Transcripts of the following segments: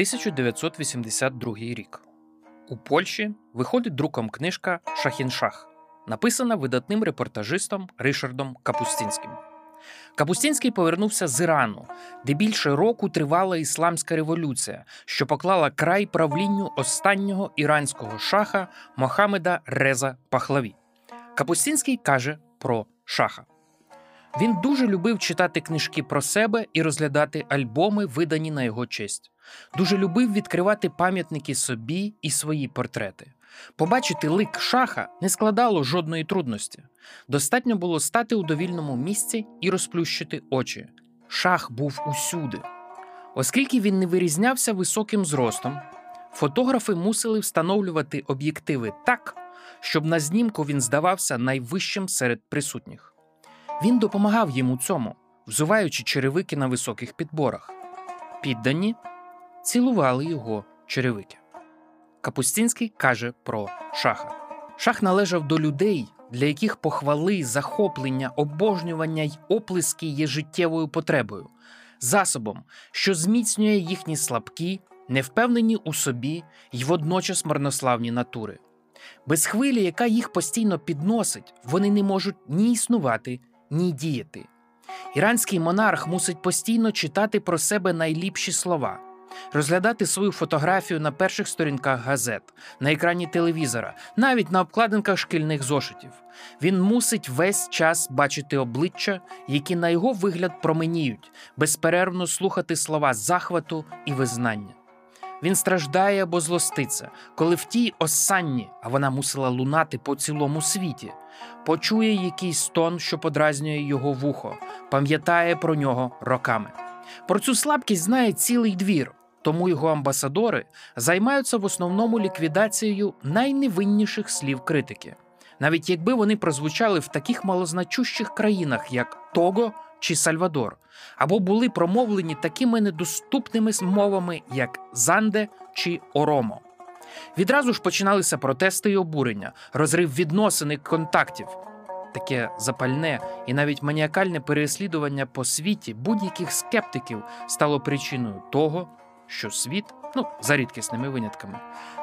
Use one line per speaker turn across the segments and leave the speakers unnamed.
1982 рік. У Польщі виходить друком книжка Шахіншах, написана видатним репортажистом Ришардом Капустінським. Капустінський повернувся з Ірану, де більше року тривала ісламська революція, що поклала край правлінню останнього іранського шаха Мохамеда Реза Пахлаві. Капустінський каже про шаха. Він дуже любив читати книжки про себе і розглядати альбоми, видані на його честь. Дуже любив відкривати пам'ятники собі і свої портрети. Побачити лик шаха не складало жодної трудності. Достатньо було стати у довільному місці і розплющити очі. Шах був усюди. Оскільки він не вирізнявся високим зростом, фотографи мусили встановлювати об'єктиви так, щоб на знімку він здавався найвищим серед присутніх. Він допомагав їм у цьому, взуваючи черевики на високих підборах. Піддані цілували його черевики. Капустінський каже про шаха. Шах належав до людей, для яких похвали, захоплення, обожнювання й оплески є життєвою потребою, засобом, що зміцнює їхні слабкі, невпевнені у собі й водночас марнославні натури. Без хвилі, яка їх постійно підносить, вони не можуть ні існувати, ні діяти. Іранський монарх мусить постійно читати про себе найліпші слова, розглядати свою фотографію на перших сторінках газет, на екрані телевізора, навіть на обкладинках шкільних зошитів. Він мусить весь час бачити обличчя, які на його вигляд променіють, безперервно слухати слова захвату і визнання. Він страждає або злоститься, коли в тій останні, а вона мусила лунати по цілому світі, почує якийсь тон, що подразнює його вухо, пам'ятає про нього роками. Про цю слабкість знає цілий двір, тому його амбасадори займаються в основному ліквідацією найневинніших слів критики, навіть якби вони прозвучали в таких малозначущих країнах, як Того чи Сальвадор, або були промовлені такими недоступними мовами, як Занде чи Оромо. Відразу ж починалися протести і обурення, розрив відносин і контактів. Таке запальне і навіть маніакальне переслідування по світі будь-яких скептиків стало причиною того, що світ, ну за рідкісними винятками,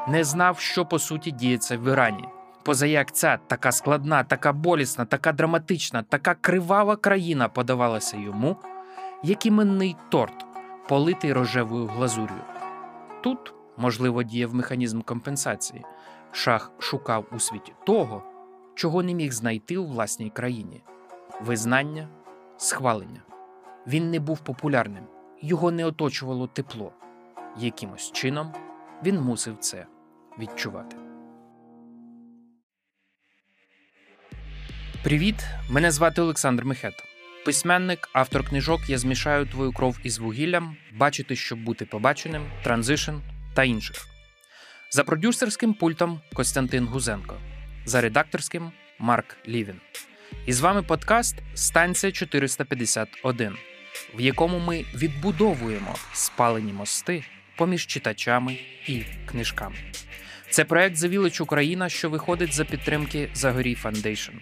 не знав, що по суті діється в Ірані. Позаяк ця така складна, така болісна, така драматична, така кривава країна подавалася йому, як іменний торт, политий рожевою глазур'ю. Тут, можливо, діяв механізм компенсації. Шах шукав у світі того, чого не міг знайти у власній країні визнання, схвалення. Він не був популярним, його не оточувало тепло. Якимось чином він мусив це відчувати. Привіт! Мене звати Олександр Мехет. Письменник, автор книжок Я змішаю твою кров із вугіллям, бачити, щоб бути побаченим, Transition та інших. За продюсерським пультом Костянтин Гузенко, за редакторським Марк Лівін. І з вами подкаст Станція 451, в якому ми відбудовуємо спалені мости поміж читачами і книжками. Це проект The Village Україна, що виходить за підтримки Zagoriy Foundation.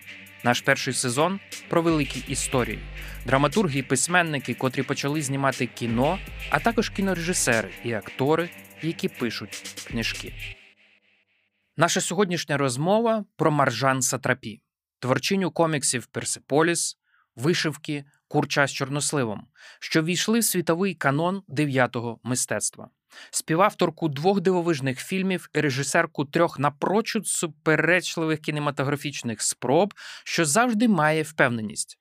Наш перший сезон про великі історії, драматурги і письменники, котрі почали знімати кіно, а також кінорежисери і актори, які пишуть книжки. Наша сьогоднішня розмова про Маржан Сатрапі, творчиню коміксів Персиполіс, вишивки, курча з чорносливом, що війшли в світовий канон дев'ятого мистецтва співавторку двох дивовижних фільмів і режисерку трьох напрочуд суперечливих кінематографічних спроб, що завжди має впевненість.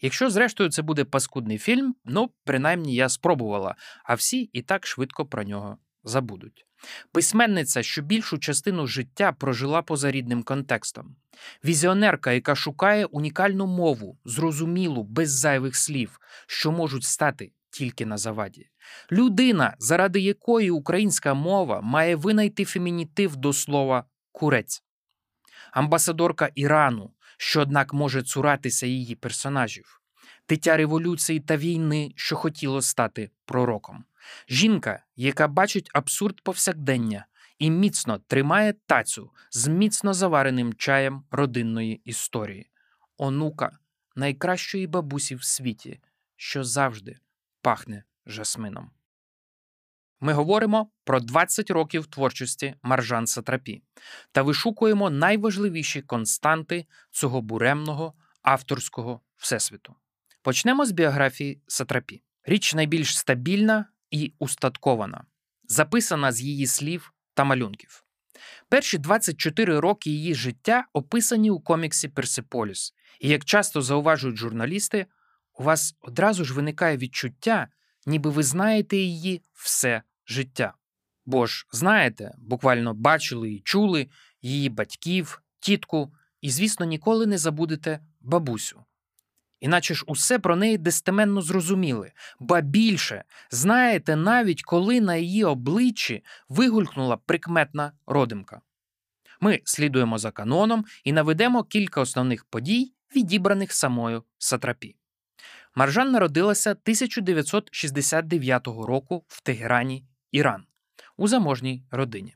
Якщо, зрештою, це буде паскудний фільм, ну, принаймні я спробувала, а всі і так швидко про нього забудуть. Письменниця, що більшу частину життя прожила поза рідним контекстом, візіонерка, яка шукає унікальну мову, зрозумілу, без зайвих слів, що можуть стати тільки на заваді. Людина, заради якої українська мова має винайти фемінітив до слова курець, амбасадорка Ірану, що, однак, може цуратися її персонажів, дитя революції та війни, що хотіло стати пророком, жінка, яка бачить абсурд повсякдення і міцно тримає тацю з міцно завареним чаєм родинної історії, онука найкращої бабусі в світі, що завжди пахне жасмином. Ми говоримо про 20 років творчості Маржан Сатрапі та вишукуємо найважливіші константи цього буремного авторського всесвіту. Почнемо з біографії Сатрапі. Річ найбільш стабільна і устаткована, записана з її слів та малюнків. Перші 24 роки її життя описані у коміксі Персиполіс, і як часто зауважують журналісти, у вас одразу ж виникає відчуття, ніби ви знаєте її все життя. Бо ж, знаєте, буквально бачили і чули її батьків, тітку, і, звісно, ніколи не забудете бабусю. Іначе ж усе про неї достеменно зрозуміли, ба більше знаєте навіть коли на її обличчі вигулькнула прикметна родимка. Ми слідуємо за каноном і наведемо кілька основних подій, відібраних самою Сатрапі. Маржан народилася 1969 року в Тегерані, Іран, у заможній родині.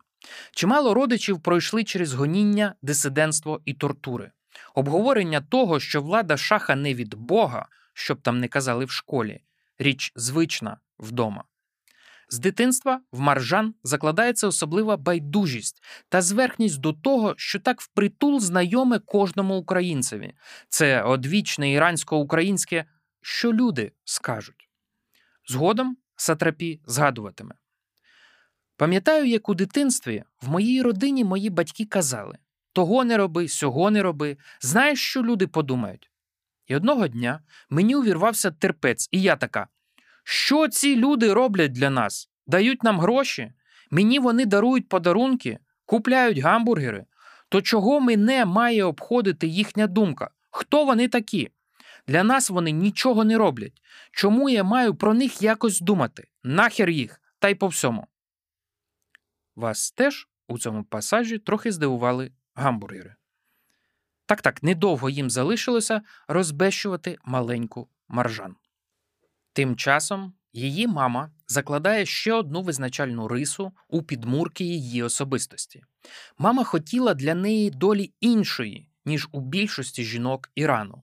Чимало родичів пройшли через гоніння, дисидентство і тортури. Обговорення того, що влада шаха не від Бога, щоб там не казали в школі, річ звична вдома. З дитинства в маржан закладається особлива байдужість та зверхність до того, що так впритул знайоме кожному українцеві. Це одвічне ірансько-українське, що люди скажуть. Згодом Сатрапі згадуватиме. Пам'ятаю, як у дитинстві в моїй родині мої батьки казали того не роби, сього не роби, знаєш, що люди подумають. І одного дня мені увірвався терпець, і я така: що ці люди роблять для нас? Дають нам гроші, мені вони дарують подарунки, купляють гамбургери. То чого мене має обходити їхня думка? Хто вони такі? Для нас вони нічого не роблять. Чому я маю про них якось думати? Нахер їх, та й по всьому. Вас теж у цьому пасажі трохи здивували гамбургери. Так так, недовго їм залишилося розбещувати маленьку маржан. Тим часом її мама закладає ще одну визначальну рису у підмурки її особистості. Мама хотіла для неї долі іншої, ніж у більшості жінок Ірану.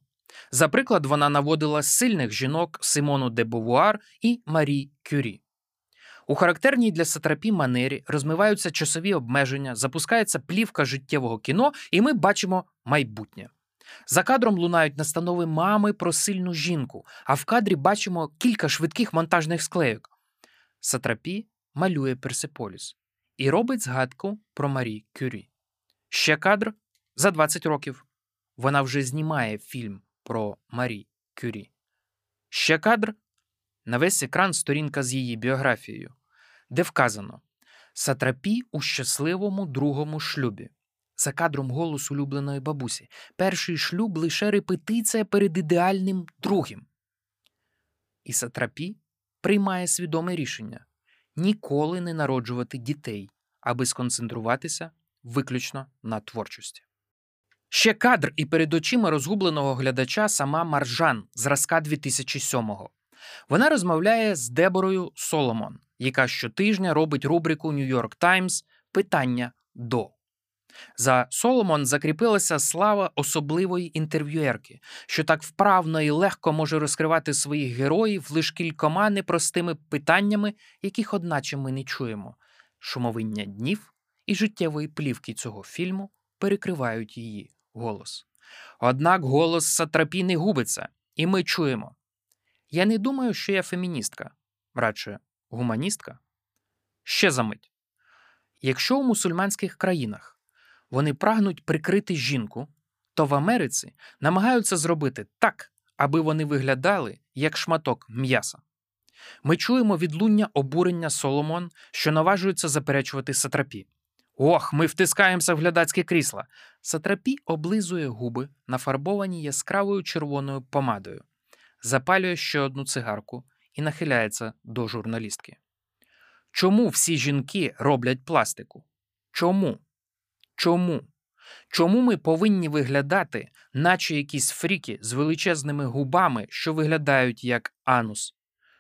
За приклад, вона наводила сильних жінок Симону де Бовуар і Марі Кюрі. У характерній для сатрапі манері розмиваються часові обмеження, запускається плівка життєвого кіно, і ми бачимо майбутнє. За кадром лунають настанови мами про сильну жінку, а в кадрі бачимо кілька швидких монтажних склейок. Сатрапі малює Персеполіс і робить згадку про Марі Кюрі. Ще кадр за 20 років. Вона вже знімає фільм про Марі Кюрі. Ще кадр на весь екран сторінка з її біографією, де вказано Сатрапі у щасливому другому шлюбі. За кадром голос улюбленої бабусі. Перший шлюб лише репетиція перед ідеальним другим. І Сатрапі приймає свідоме рішення ніколи не народжувати дітей, аби сконцентруватися виключно на творчості. Ще кадр і перед очима розгубленого глядача сама Маржан зразка 2007-го. Вона розмовляє з Деборою Соломон, яка щотижня робить рубрику New York Times Питання до. За Соломон закріпилася слава особливої інтерв'юерки, що так вправно і легко може розкривати своїх героїв лише кількома непростими питаннями, яких, одначе, ми не чуємо. Шумовиння днів і життєвої плівки цього фільму перекривають її голос. Однак голос Сатрапі не губиться, і ми чуємо. Я не думаю, що я феміністка, радше гуманістка. Ще за мить. Якщо у мусульманських країнах вони прагнуть прикрити жінку, то в Америці намагаються зробити так, аби вони виглядали як шматок м'яса. Ми чуємо відлуння обурення Соломон, що наважується заперечувати сатрапі. Ох, ми втискаємося в глядацьке крісла. Сатрапі облизує губи, нафарбовані яскравою червоною помадою, запалює ще одну цигарку і нахиляється до журналістки. Чому всі жінки роблять пластику? Чому? Чому? Чому ми повинні виглядати, наче якісь фріки з величезними губами, що виглядають як анус?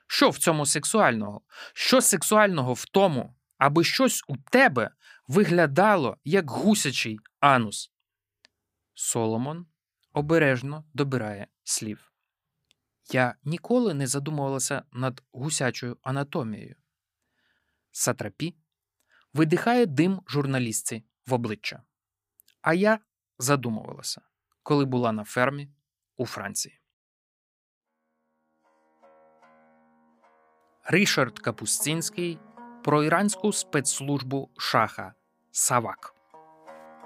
Що в цьому сексуального? Що сексуального в тому, аби щось у тебе виглядало як гусячий анус? Соломон обережно добирає слів. Я ніколи не задумувалася над гусячою анатомією. Сатрапі видихає дим журналістці в обличчя. А я задумувалася, коли була на фермі у Франції. Ришард Капустинський про іранську спецслужбу шаха Савак.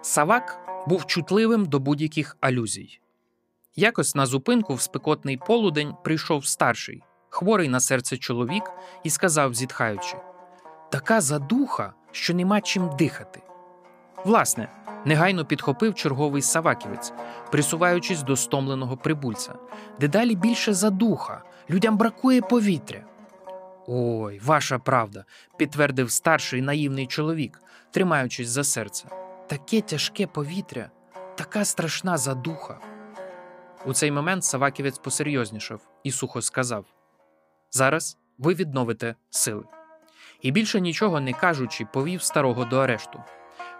Савак був чутливим до будь-яких алюзій. Якось на зупинку в спекотний полудень прийшов старший, хворий на серце чоловік, і сказав, зітхаючи: Така задуха, що нема чим дихати. Власне, негайно підхопив черговий саваківець, присуваючись до стомленого прибульця. Дедалі більше задуха, людям бракує повітря. Ой, ваша правда, підтвердив старший наївний чоловік, тримаючись за серце. Таке тяжке повітря, така страшна задуха. У цей момент Саваківець посерйознішав і сухо сказав: Зараз ви відновите сили. І більше нічого не кажучи, повів старого до арешту.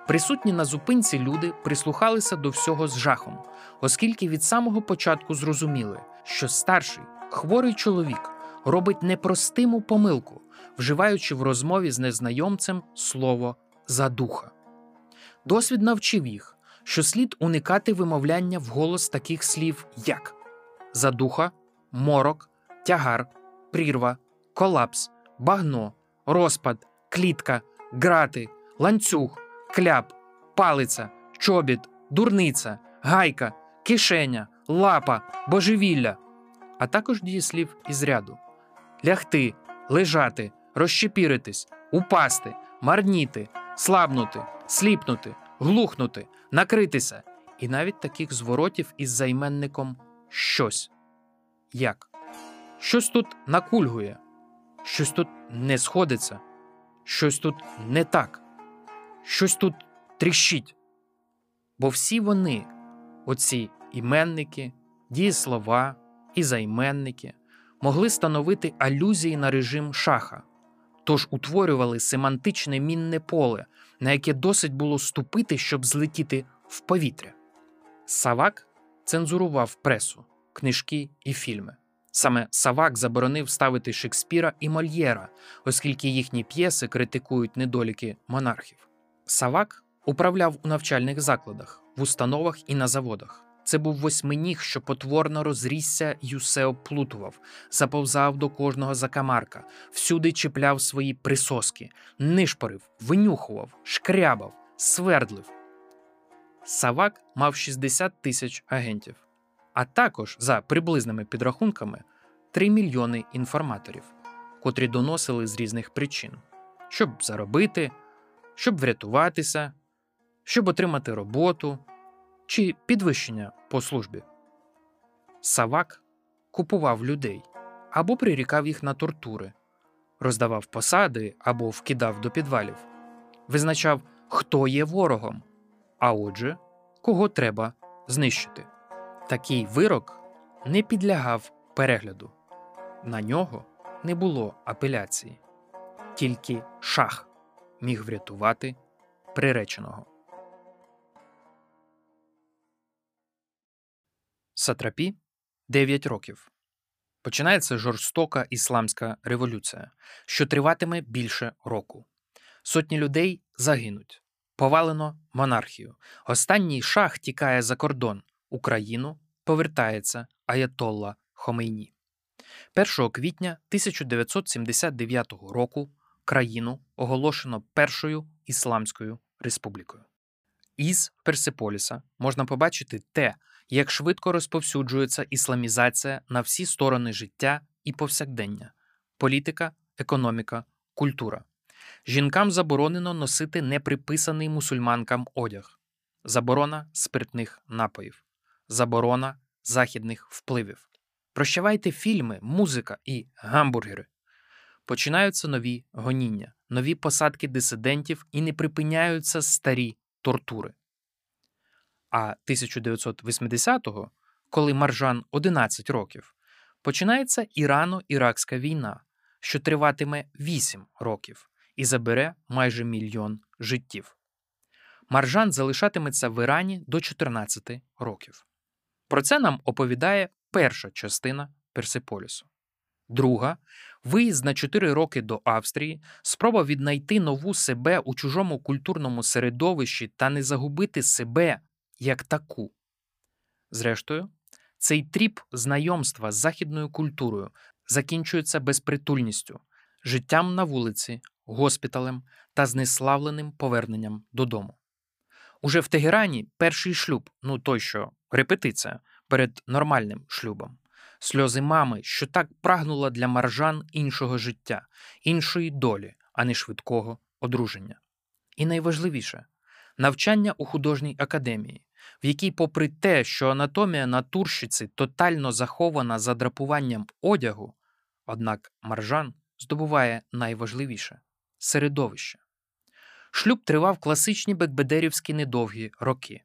Присутні на зупинці люди прислухалися до всього з жахом, оскільки від самого початку зрозуміли, що старший хворий чоловік робить непростиму помилку, вживаючи в розмові з незнайомцем слово задуха. Досвід навчив їх, що слід уникати вимовляння вголос таких слів, як задуха, морок, тягар, прірва, колапс, багно, розпад, клітка, грати, ланцюг, кляп, палиця, чобіт, дурниця, гайка, кишеня, лапа, божевілля, а також дієслів із ряду. Лягти, лежати, розщепіритись, упасти, марніти, слабнути, сліпнути, глухнути, накритися, і навіть таких зворотів із займенником щось. Як? Щось тут накульгує, щось тут не сходиться, щось тут не так, щось тут тріщить. Бо всі вони, оці іменники, дієслова і займенники, могли становити алюзії на режим шаха, тож утворювали семантичне мінне поле, на яке досить було ступити, щоб злетіти в повітря. Савак цензурував пресу, книжки і фільми. Саме Савак заборонив ставити Шекспіра і Мольєра, оскільки їхні п'єси критикують недоліки монархів. Савак управляв у навчальних закладах, в установах і на заводах. Це був восьминіг, що потворно розрісся й усе оплутував, заповзав до кожного закамарка, всюди чіпляв свої присоски, нишпорив, винюхував, шкрябав, свердлив. Савак мав 60 тисяч агентів, а також, за приблизними підрахунками, 3 мільйони інформаторів, котрі доносили з різних причин, щоб заробити, щоб врятуватися, щоб отримати роботу чи підвищення по службі. Савак купував людей або прирікав їх на тортури, роздавав посади або вкидав до підвалів, визначав, хто є ворогом, а отже, кого треба знищити. Такий вирок не підлягав перегляду, на нього не було апеляції, тільки шах міг врятувати приреченого. Сатрапі 9 років. Починається жорстока ісламська революція, що триватиме більше року. Сотні людей загинуть. Повалено монархію. Останній шах тікає за кордон. Україну повертається Аятолла Хомейні. 1 квітня 1979 року країну оголошено Першою Ісламською республікою. Із Персиполіса можна побачити те, як швидко розповсюджується ісламізація на всі сторони життя і повсякдення політика, економіка, культура. Жінкам заборонено носити неприписаний мусульманкам одяг, заборона спиртних напоїв, заборона західних впливів. Прощавайте фільми, музика і гамбургери. Починаються нові гоніння, нові посадки дисидентів і не припиняються старі тортури. А 1980-го, коли Маржан 11 років, починається Ірано-Іракська війна, що триватиме 8 років і забере майже мільйон життів. Маржан залишатиметься в Ірані до 14 років. Про це нам оповідає перша частина Персиполісу. Друга виїзд на 4 роки до Австрії, спроба віднайти нову себе у чужому культурному середовищі та не загубити себе як таку. Зрештою, цей тріп знайомства з західною культурою закінчується безпритульністю, життям на вулиці, госпіталем та знеславленим поверненням додому. Уже в Тегерані перший шлюб, ну той що репетиція перед нормальним шлюбом, сльози мами, що так прагнула для маржан іншого життя, іншої долі, а не швидкого одруження. І найважливіше навчання у художній академії, в якій, попри те, що анатомія натурщиці тотально захована за драпуванням одягу, однак маржан здобуває найважливіше середовище. Шлюб тривав класичні бекбедерівські недовгі роки.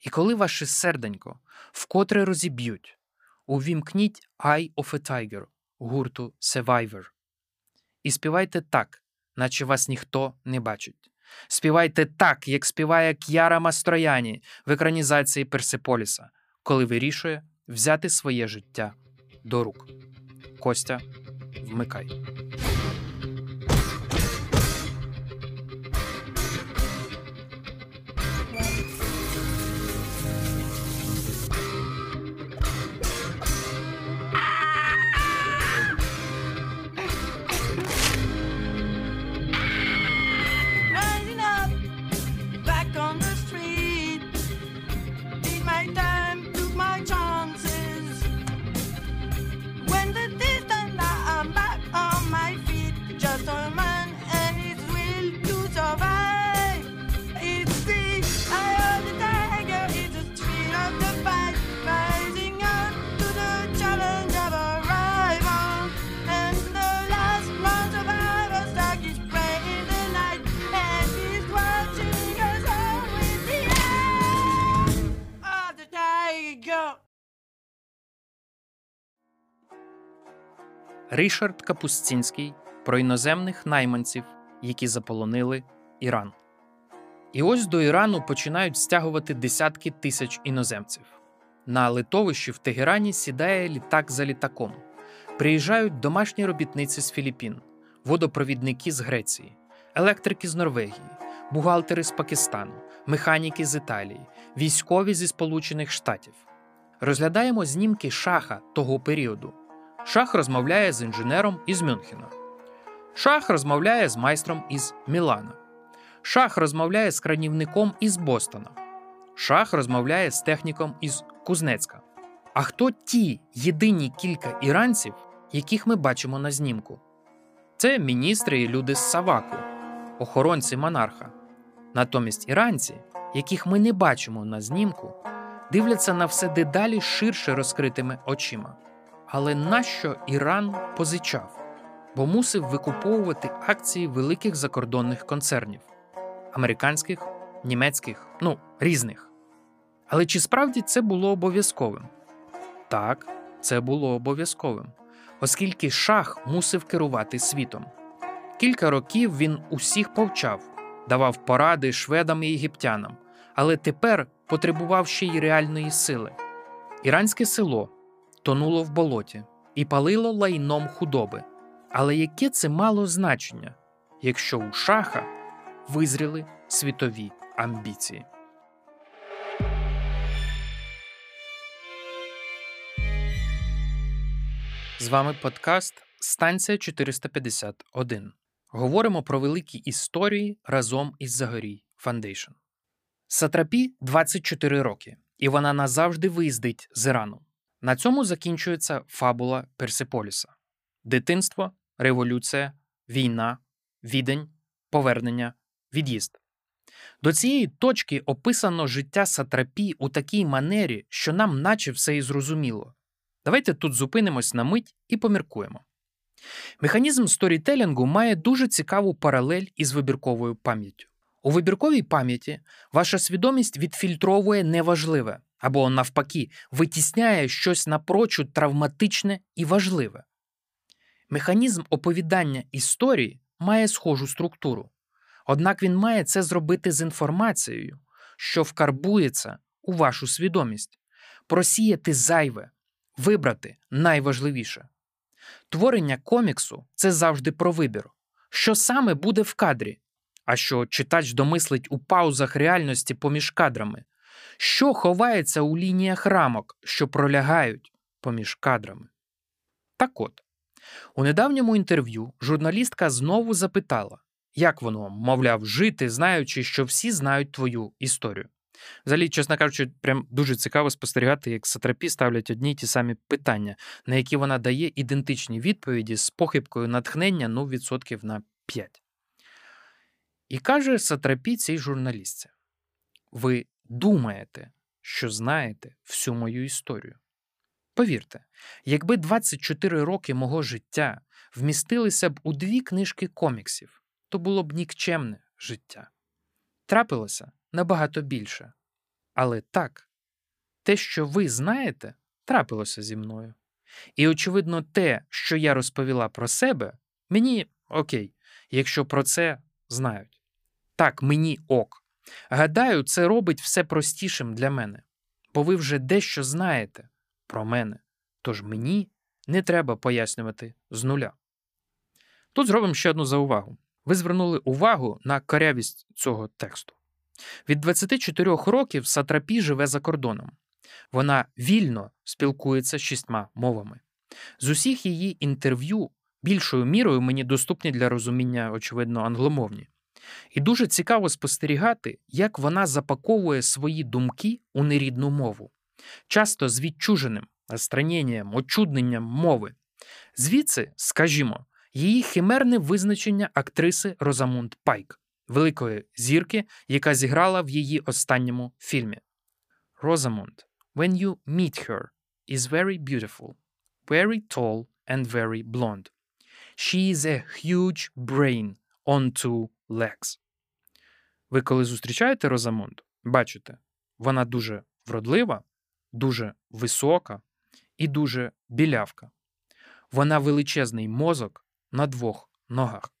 І коли ваше серденько вкотре розіб'ють, увімкніть Eye of a Tiger гурту Survivor. І співайте так, наче вас ніхто не бачить. Співайте так, як співає К'яра Мастрояні в екранізації Персиполіса, коли вирішує взяти своє життя до рук. Костя, вмикай. Ришард Капустінський про іноземних найманців, які заполонили Іран. І ось до Ірану починають стягувати десятки тисяч іноземців. На литовищі в Тегерані сідає літак за літаком. Приїжджають домашні робітниці з Філіппін, водопровідники з Греції, електрики з Норвегії, бухгалтери з Пакистану, механіки з Італії, військові зі Сполучених Штатів. Розглядаємо знімки шаха того періоду. Шах розмовляє з інженером із Мюнхена. Шах розмовляє з майстром із Мілана. Шах розмовляє з кранівником із Бостона. Шах розмовляє з техніком із Кузнецька. А хто ті єдині кілька іранців, яких ми бачимо на знімку? Це міністри і люди з Саваку, охоронці монарха. Натомість іранці, яких ми не бачимо на знімку, дивляться на все дедалі ширше розкритими очима. Але нащо Іран позичав? Бо мусив викуповувати акції великих закордонних концернів американських, німецьких, ну, різних. Але чи справді це було обов'язковим? Так, це було обов'язковим, оскільки шах мусив керувати світом. Кілька років він усіх повчав, давав поради шведам і єгиптянам, але тепер потребував ще й реальної сили. Іранське село тонуло в болоті і палило лайном худоби. Але яке це мало значення, якщо у шаха визріли світові амбіції? З вами подкаст Станція 451. Говоримо про великі історії разом із Загорій Foundation. Сатрапі 24 роки, і вона назавжди виїздить з Ірану. На цьому закінчується фабула Персиполіса: дитинство, революція, війна, відень, повернення, від'їзд. До цієї точки описано життя сатрапі у такій манері, що нам наче все і зрозуміло. Давайте тут зупинимось на мить і поміркуємо. Механізм сторітелінгу має дуже цікаву паралель із вибірковою пам'яттю. У вибірковій пам'яті ваша свідомість відфільтровує неважливе або, навпаки, витісняє щось напрочуд травматичне і важливе. Механізм оповідання історії має схожу структуру, однак він має це зробити з інформацією, що вкарбується у вашу свідомість, просіяти зайве, вибрати найважливіше. Творення коміксу це завжди про вибір. Що саме буде в кадрі, а що читач домислить у паузах реальності поміж кадрами, що ховається у лініях рамок, що пролягають поміж кадрами. Так от, у недавньому інтерв'ю журналістка знову запитала, як воно, мовляв, жити, знаючи, що всі знають твою історію. Взагалі, чесно кажучи, прям дуже цікаво спостерігати, як сатрапі ставлять одні й ті самі питання, на які вона дає ідентичні відповіді з похибкою натхнення ну, відсотків на 5. І каже сатрапі цій журналістці: Ви думаєте, що знаєте всю мою історію. Повірте, якби 24 роки мого життя вмістилися б у дві книжки коміксів, то було б нікчемне життя. Трапилося набагато більше. Але так, те, що ви знаєте, трапилося зі мною. І, очевидно, те, що я розповіла про себе, мені окей, якщо про це знають. Так, мені ок. Гадаю, це робить все простішим для мене, бо ви вже дещо знаєте про мене, тож мені не треба пояснювати з нуля. Тут зробимо ще одну заувагу. Ви звернули увагу на корявість цього тексту. Від 24 років Сатрапі живе за кордоном. Вона вільно спілкується з шістьма мовами. З усіх її інтерв'ю більшою мірою мені доступні для розуміння, очевидно, англомовні. І дуже цікаво спостерігати, як вона запаковує свої думки у нерідну мову, часто з відчуженим настраненням, очудненням мови. Звідси, скажімо, її химерне визначення актриси Розамунд Пайк, великої зірки, яка зіграла в її останньому фільмі. Rosamund, when you meet her, is very beautiful, very tall and very blonde. She is a huge brain on legs. Ви коли зустрічаєте Розамунд, бачите, вона дуже вродлива, дуже висока і дуже білявка. Вона величезний мозок на двох ногах.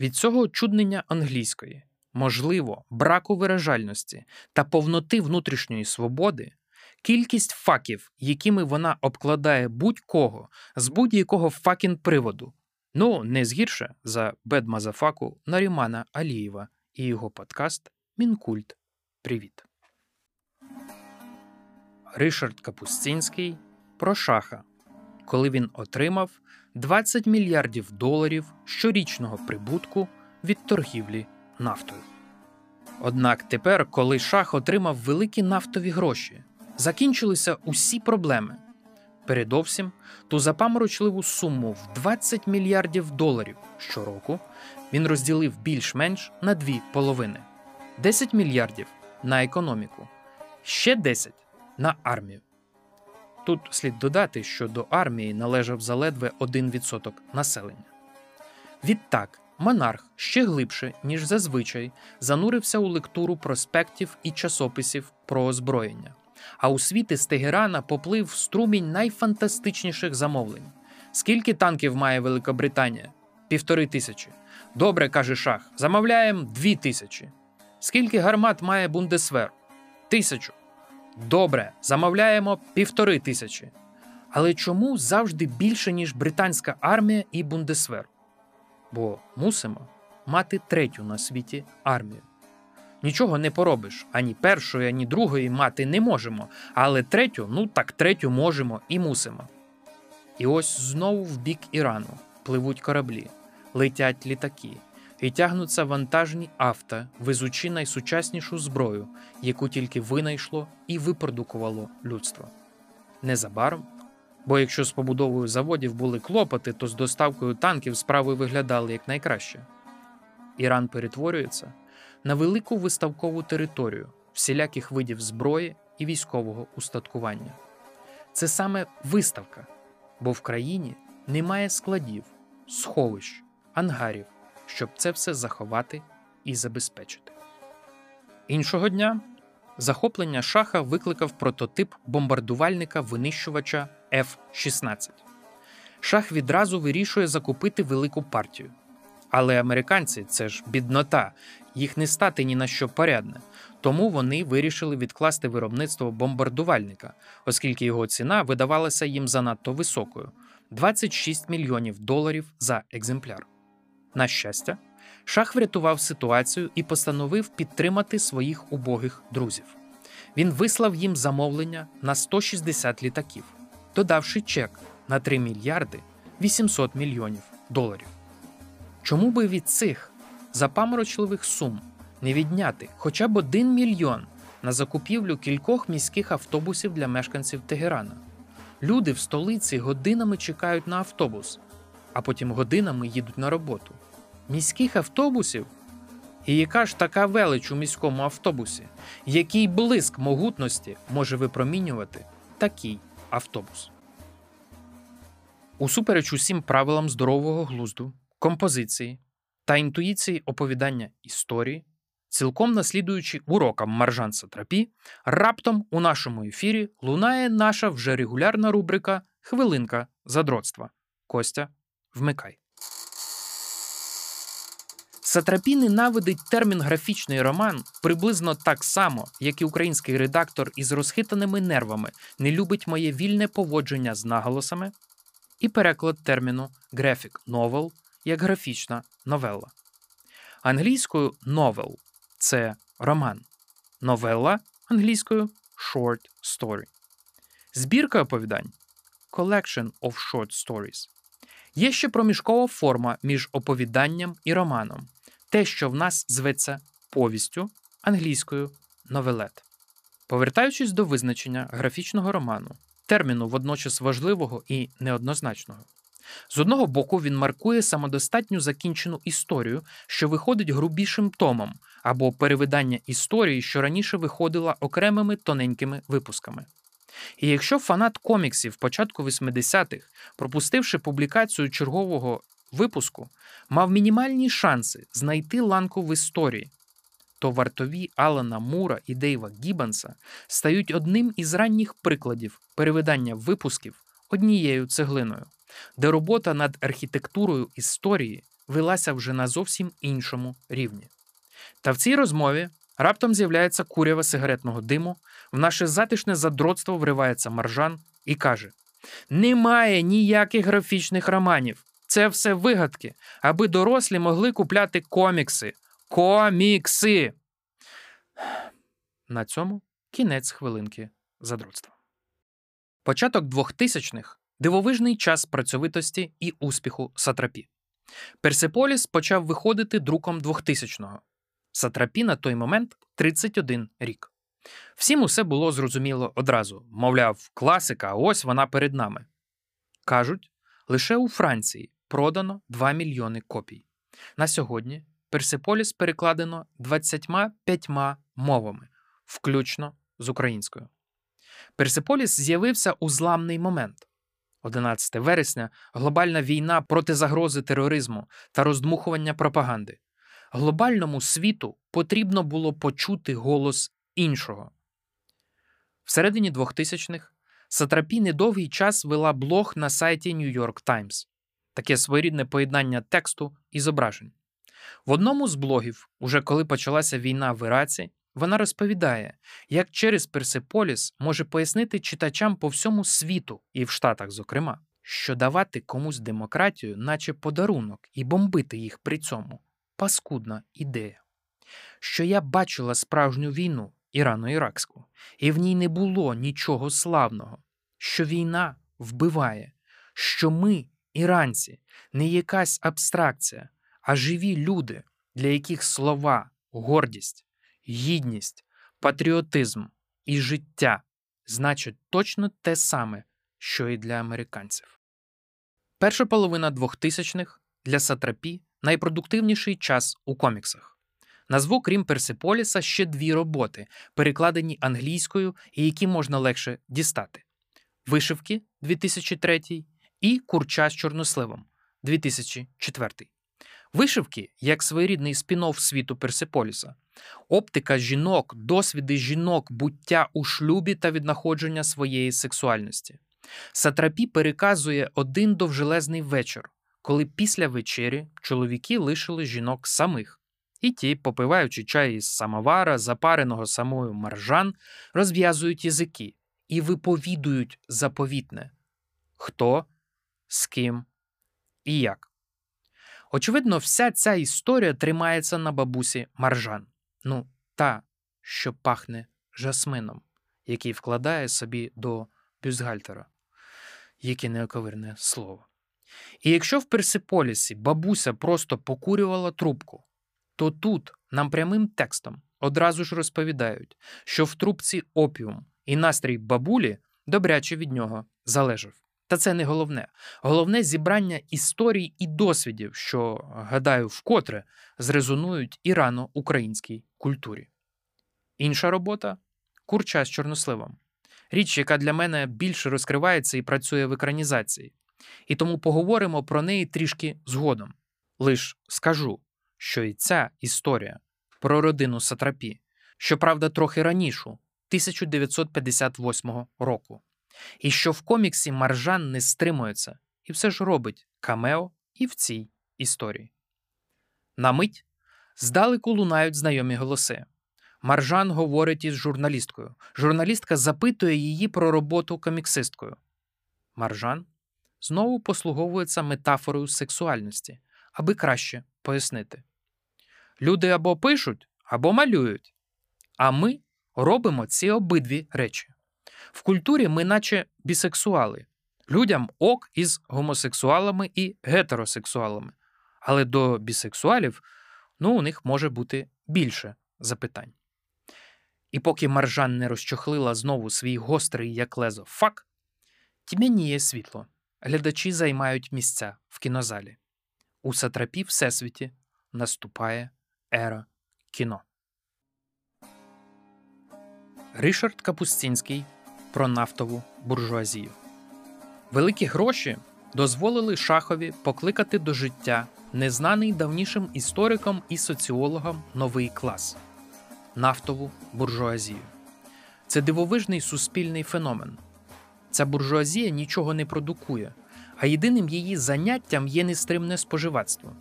Від цього чуднення англійської, можливо, браку виражальності та повноти внутрішньої свободи, кількість факів, якими вона обкладає будь-кого з будь-якого факін приводу, ну не згірше за бедмазафаку Нарімана Алієва і його подкаст Мінкульт. Привіт. Ришард Капустинський про шаха, коли він отримав 20 мільярдів доларів щорічного прибутку від торгівлі нафтою. Однак тепер, коли шах отримав великі нафтові гроші, закінчилися усі проблеми. Передовсім ту запаморочливу суму в 20 мільярдів доларів щороку він розділив більш-менш на дві половини: 10 мільярдів на економіку, ще 10 на армію. Тут слід додати, що до армії належав заледве 1% населення. Відтак, монарх ще глибше, ніж зазвичай, занурився у лектуру проспектів і часописів про озброєння. А у світи з Тегерана поплив струмінь найфантастичніших замовлень. Скільки танків має Великобританія? Півтори тисячі. Добре, каже шах. Замовляємо дві тисячі. Скільки гармат має Бундесвер? Тисячу. Добре, замовляємо півтори тисячі. Але чому завжди більше, ніж британська армія і Бундесвер? Бо мусимо мати третю на світі армію. Нічого не поробиш, ані першої, ані другої мати не можемо, але третю, ну так третю можемо і мусимо. І ось знову в бік Ірану пливуть кораблі, летять літаки і тягнуться вантажні авто, везучи найсучаснішу зброю, яку тільки винайшло і випродукувало людство. Незабаром, бо якщо з побудовою заводів були клопоти, то з доставкою танків справи виглядали як найкраще. Іран перетворюється на велику виставкову територію всіляких видів зброї і військового устаткування. Це саме виставка, бо в країні немає складів, сховищ, ангарів, щоб це все заховати і забезпечити. Іншого дня захоплення шаха викликав прототип бомбардувальника винищувача F-16. Шах відразу вирішує закупити велику партію. Але американці це ж біднота, їх не стати ні на що порядне. Тому вони вирішили відкласти виробництво бомбардувальника, оскільки його ціна видавалася їм занадто високою. 26 мільйонів доларів за екземпляр. На щастя, Шах врятував ситуацію і постановив підтримати своїх убогих друзів. Він вислав їм замовлення на 160 літаків, додавши чек на 3 мільярди 800 мільйонів доларів. Чому би від цих запаморочливих сум не відняти хоча б 1 мільйон на закупівлю кількох міських автобусів для мешканців Тегерана? Люди в столиці годинами чекають на автобус, а потім годинами їдуть на роботу. Міських автобусів? І яка ж така велич у міському автобусі? Який блиск могутності може випромінювати такий автобус? Усупереч усім правилам здорового глузду, композиції та інтуїції оповідання історії, цілком наслідуючи урокам маржан Сатрапі, раптом у нашому ефірі лунає наша вже регулярна рубрика Хвилинка задротства. Костя, вмикай. Сатрапі ненавидить термін графічний роман приблизно так само, як і український редактор із розхитаними нервами не любить моє вільне поводження з наголосами, і переклад терміну graphic novel як графічна новелла. Англійською novel – це роман, новелла англійською short story. Збірка оповідань collection of short stories. Є ще проміжкова форма між оповіданням і романом, те, що в нас зветься повістю англійською новелет. Повертаючись до визначення графічного роману, терміну водночас важливого і неоднозначного. З одного боку, він маркує самодостатню закінчену історію, що виходить грубішим томом, або перевидання історії, що раніше виходила окремими тоненькими випусками. І якщо фанат коміксів початку 80-х, пропустивши публікацію чергового випуску, мав мінімальні шанси знайти ланку в історії, то вартові Алана Мура і Дейва Гіббанса стають одним із ранніх прикладів перевидання випусків однією цеглиною, де робота над архітектурою історії велася вже на зовсім іншому рівні. Та в цій розмові раптом з'являється курява сигаретного диму, в наше затишне задротство вривається маржан і каже: Немає ніяких графічних романів. Це все вигадки, аби дорослі могли купляти комікси. Комікси. На цьому кінець хвилинки задротства. Початок 2000-х – дивовижний час працьовитості і успіху Сатрапі. Персеполіс почав виходити друком 2000-го. Сатрапі на той момент 31 рік. Всім усе було зрозуміло одразу мовляв, класика, ось вона перед нами. Кажуть, лише у Франції продано 2 мільйони копій. На сьогодні Персеполіс перекладено 25 мовами, включно з українською. Персеполіс з'явився у зламний момент. 11 вересня глобальна війна проти загрози тероризму та роздмухування пропаганди. Глобальному світу потрібно було почути голос іншого. Всередині 2000-х Сатрапі недовгий час вела блог на сайті New York Times, таке своєрідне поєднання тексту і зображень. В одному з блогів, уже коли почалася війна в Іраці, вона розповідає, як через Персеполіс може пояснити читачам по всьому світу, і в Штатах, зокрема, що давати комусь демократію, наче подарунок, і бомбити їх при цьому паскудна ідея. Що я бачила справжню війну ірано-іракську, і в ній не було нічого славного, що війна вбиває, що ми, іранці, не якась абстракція, а живі люди, для яких слова, гордість, гідність, патріотизм і життя значать точно те саме, що і для американців. Перша половина 2000-х для Сатрапі найпродуктивніший час у коміксах. Назву, крім Персиполіса, ще дві роботи, перекладені англійською і які можна легше дістати: Вишивки 2003 і Курча з чорносливом 2004. Вишивки як своєрідний спін-офф світу Персиполіса, оптика жінок, досвіди жінок, буття у шлюбі та віднаходження своєї сексуальності. Сатрапі переказує один довжелезний вечір, коли після вечері чоловіки лишили жінок самих, і ті, попиваючи чай із самовара, запареного самою маржан, розв'язують язики і виповідують заповітне. Хто? З ким? І як. Очевидно, вся ця історія тримається на бабусі Маржан. Ну, та, що пахне жасмином, який вкладає собі до бюстгальтера. Яке неоковирне слово. І якщо в Персиполісі бабуся просто покурювала трубку, то тут нам прямим текстом одразу ж розповідають, що в трубці опіум і настрій бабулі добряче від нього залежав. Та це не головне. Головне зібрання історій і досвідів, що, гадаю, вкотре зрезонують і рано українській культурі. Інша робота курча з чорносливом. Річ, яка для мене більше розкривається і працює в екранізації. І тому поговоримо про неї трішки згодом. Лиш скажу, що і ця історія про родину Сатрапі, щоправда, трохи ранішу, 1958 року, і що в коміксі Маржан не стримується і все ж робить камео і в цій історії. На мить здалеку лунають знайомі голоси. Маржан говорить із журналісткою. Журналістка запитує її про роботу коміксисткою. Маржан знову послуговується метафорою сексуальності, аби краще пояснити. Люди або пишуть, або малюють, а ми робимо ці обидві речі. В культурі ми, наче бісексуали, людям ок із гомосексуалами і гетеросексуалами, але до бісексуалів ну, у них може бути більше запитань. І поки Маржан не розчохлила знову свій гострий, як лезо, фак, тьмяніє світло. Глядачі займають місця в кінозалі. У сатрапі Всесвіті наступає ера кіно. Ришард Капустінський про нафтову буржуазію. Великі гроші дозволили шахові покликати до життя незнаний давнішим історикам і соціологам новий клас нафтову буржуазію. Це дивовижний суспільний феномен. Ця буржуазія нічого не продукує, а єдиним її заняттям є нестримне споживацтво.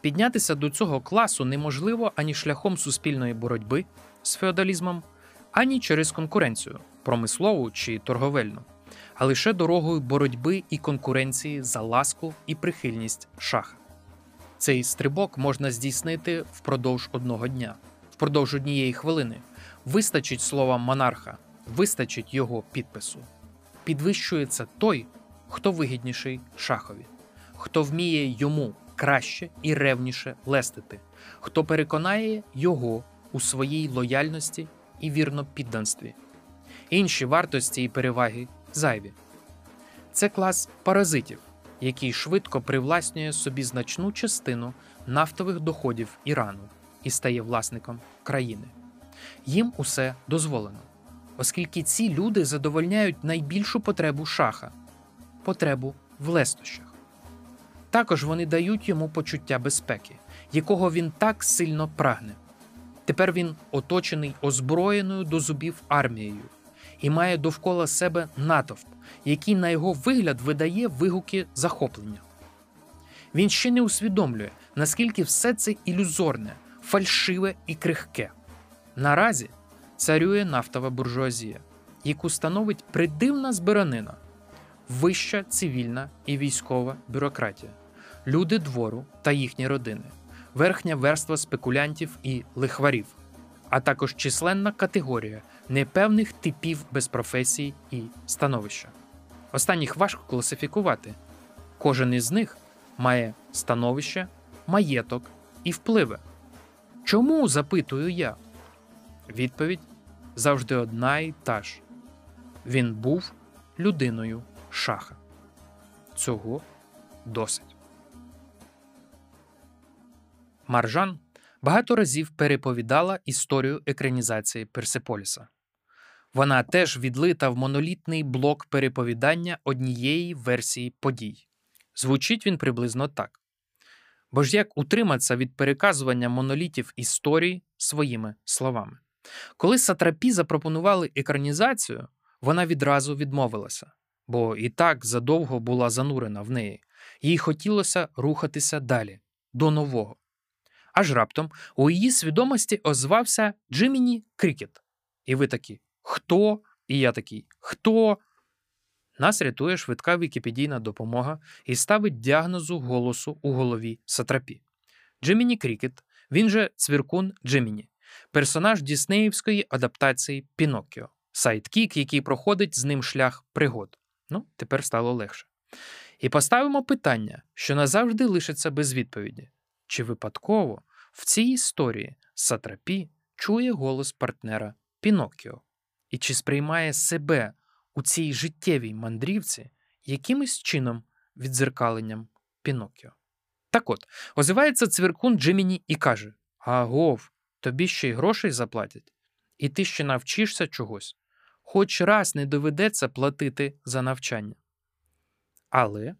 Піднятися до цього класу неможливо ані шляхом суспільної боротьби з феодалізмом, ані через конкуренцію промислову чи торговельну, а лише дорогою боротьби і конкуренції за ласку і прихильність шаха. Цей стрибок можна здійснити впродовж одного дня, впродовж однієї хвилини. Вистачить слова монарха, вистачить його підпису. Підвищується той, хто вигідніший шахові, хто вміє йому краще і ревніше лестити, хто переконає його у своїй лояльності і вірнопідданстві. Інші вартості і переваги зайві. Це клас паразитів, який швидко привласнює собі значну частину нафтових доходів Ірану і стає власником країни. Їм усе дозволено, оскільки ці люди задовольняють найбільшу потребу шаха потребу в лестощах. Також вони дають йому почуття безпеки, якого він так сильно прагне. Тепер він оточений озброєною до зубів армією і має довкола себе натовп, який на його вигляд видає вигуки захоплення. Він ще не усвідомлює, наскільки все це ілюзорне, фальшиве і крихке. Наразі царює нафтова буржуазія, яку становить придивна збиранина, вища цивільна і військова бюрократія, люди двору та їхні родини, верхня верства спекулянтів і лихварів, а також численна категорія непевних типів без професій і становища. Останніх важко класифікувати. Кожен із них має становище, маєток і впливи. Чому запитую я? Відповідь завжди одна і та ж. Він був людиною шаха. Цього досить. Маржан багато разів переповідала історію екранізації Персеполіса. Вона теж відлита в монолітний блок переповідання однієї версії подій. Звучить він приблизно так. Бо ж як утриматися від переказування монолітів історії своїми словами? Коли Сатрапі запропонували екранізацію, вона відразу відмовилася, бо і так задовго була занурена в неї, їй хотілося рухатися далі, до нового. Аж раптом у її свідомості озвався Джиміні Крікет. І ви такі Хто? І я такий Хто? Нас рятує швидка вікіпедійна допомога і ставить діагнозу голосу у голові Сатрапі. Джиміні Крікет, він же цвіркун Джиміні, персонаж діснеєвської адаптації Піноккіо, сайдкік, який проходить з ним шлях пригод. Ну, тепер стало легше. І поставимо питання, що назавжди лишиться без відповіді: чи випадково в цій історії Сатрапі чує голос партнера Піноккіо? І чи сприймає себе у цій життєвій мандрівці якимось чином відзеркаленням Піноккіо? Так от, озивається цвіркун Джиміні і каже: Агов, тобі ще й грошей заплатять, і ти ще навчишся чогось, хоч раз не доведеться платити за навчання. Але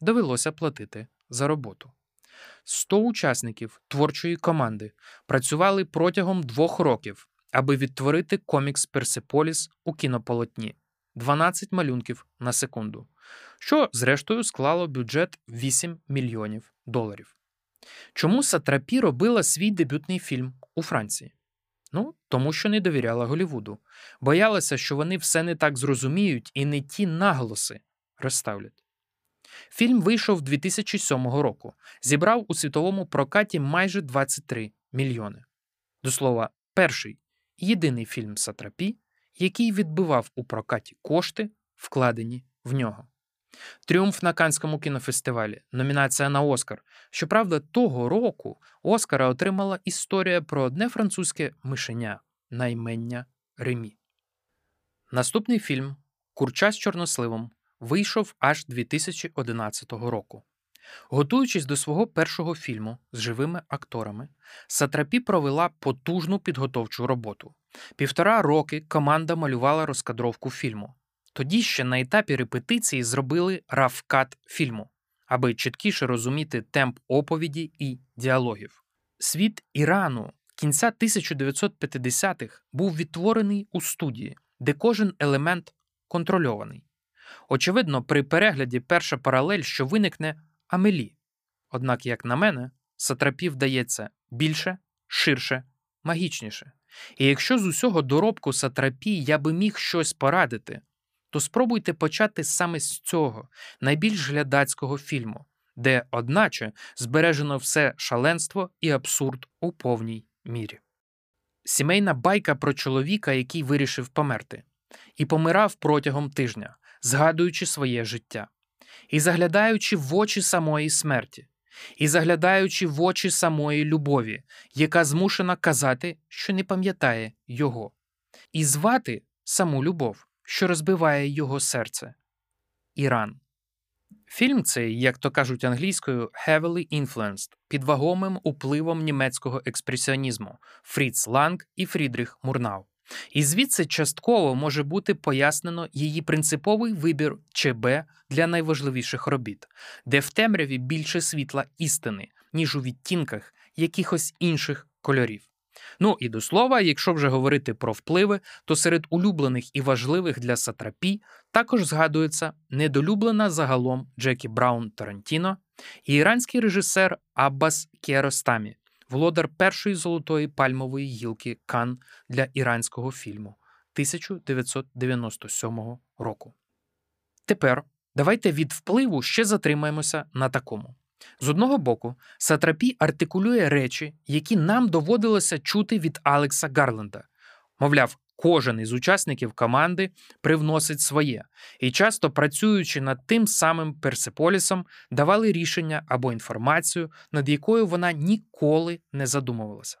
довелося платити за роботу. 100 учасників творчої команди працювали протягом двох років, аби відтворити комікс Персиполіс у кінополотні 12 малюнків на секунду, що, зрештою, склало бюджет 8 мільйонів доларів. Чому Сатрапі робила свій дебютний фільм у Франції? Ну, тому що не довіряла Голівуду, боялася, що вони все не так зрозуміють і не ті наголоси розставлять. Фільм вийшов 2007 року, зібрав у світовому прокаті майже 23 мільйони. До слова, перший єдиний фільм Сатрапі, який відбивав у прокаті кошти, вкладені в нього. Тріумф на Канському кінофестивалі, номінація на Оскар. Щоправда, того року Оскара отримала історія про одне французьке мишеня наймення Ремі. Наступний фільм Курча з чорносливом вийшов аж 2011 року. Готуючись до свого першого фільму з живими акторами, Сатрапі провела потужну підготовчу роботу. Півтора роки команда малювала розкадровку фільму. Тоді ще на етапі репетиції зробили рафкат фільму, аби чіткіше розуміти темп оповіді і діалогів. Світ Ірану кінця 1950-х був відтворений у студії, де кожен елемент контрольований. Очевидно, при перегляді перша паралель, що виникне Амелі. Однак, як на мене, Сатрапі вдається більше, ширше, магічніше. І якщо з усього доробку Сатрапі я би міг щось порадити, то спробуйте почати саме з цього найбільш глядацького фільму, де, одначе, збережено все шаленство і абсурд у повній мірі. Сімейна байка про чоловіка, який вирішив померти, і помирав протягом тижня, згадуючи своє життя, і заглядаючи в очі самої смерті, і заглядаючи в очі самої любові, яка змушена казати, що не пам'ятає його, і звати саму любов, що розбиває його серце Іран. Фільм цей, як то кажуть англійською, heavily influenced, під вагомим upливом німецького експресіонізму Фріц Ланг і Фрідріх Мурнау. І звідси частково може бути пояснено її принциповий вибір ЧБ для найважливіших робіт, де в темряві більше світла істини, ніж у відтінках якихось інших кольорів. Ну і до слова, якщо вже говорити про впливи, то серед улюблених і важливих для Сатрапі також згадується недолюблена загалом Джекі Браун Тарантіно і іранський режисер Аббас Кіаростамі, володар першої золотої пальмової гілки Кан для іранського фільму 1997 року. Тепер давайте від впливу ще затримаємося на такому. З одного боку, Сатрапі артикулює речі, які нам доводилося чути від Алекса Гарленда. Мовляв, кожен із учасників команди привносить своє, і часто працюючи над тим самим Персеполісом, давали рішення або інформацію, над якою вона ніколи не задумувалася.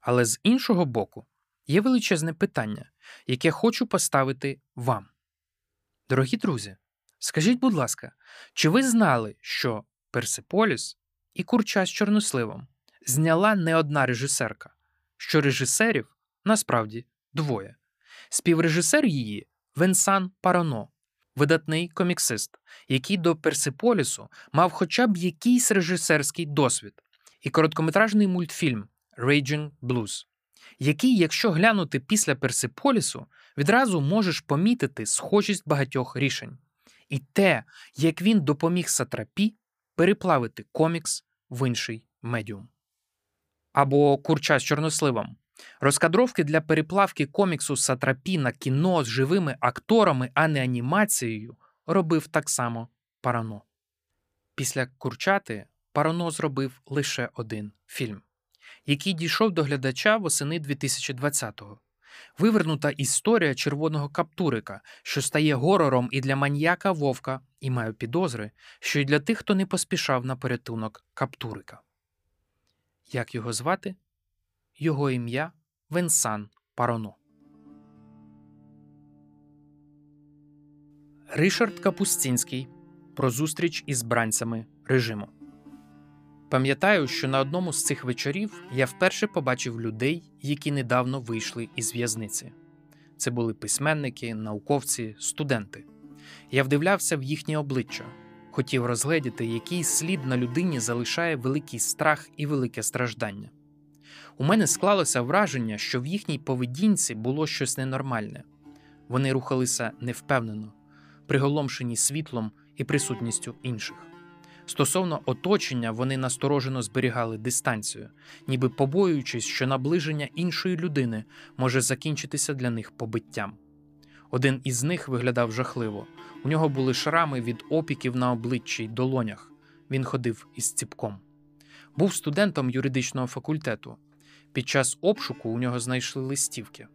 Але з іншого боку, є величезне питання, яке хочу поставити вам. Дорогі друзі, скажіть, будь ласка, чи ви знали, що Персиполіс і Курча з чорносливом зняла не одна режисерка, що режисерів насправді двоє. Співрежисер її Венсан Парано, видатний коміксист, який до Персиполісу мав хоча б якийсь режисерський досвід, і короткометражний мультфільм Raging Blues, який, якщо глянути після Персиполісу, відразу можеш помітити схожість багатьох рішень. І те, як він допоміг Сатрапі переплавити комікс в інший медіум. Або курча з чорносливом. Розкадровки для переплавки коміксу Сатрапі на кіно з живими акторами, а не анімацією робив так само Парано. Після Курчати Парано зробив лише один фільм, який дійшов до глядача восени 2020-го. Вивернута історія червоного каптурика, що стає горором і для маньяка вовка, і маю підозри, що й для тих, хто не поспішав на порятунок каптурика. Як його звати? Його ім'я Венсан Пароно. Ришард Капустінський про зустріч із бранцями режиму. Пам'ятаю, що на одному з цих вечорів я вперше побачив людей, які недавно вийшли із в'язниці. Це були письменники, науковці, студенти. Я вдивлявся в їхнє обличчя, хотів розгледіти, який слід на людині залишає великий страх і велике страждання. У мене склалося враження, що в їхній поведінці було щось ненормальне. Вони рухалися невпевнено, приголомшені світлом і присутністю інших. Стосовно оточення, вони насторожено зберігали дистанцію, ніби побоюючись, що наближення іншої людини може закінчитися для них побиттям. Один із них виглядав жахливо. У нього були шрами від опіків на обличчі й долонях. Він ходив із ціпком. Був студентом юридичного факультету. Під час обшуку у нього знайшли листівки.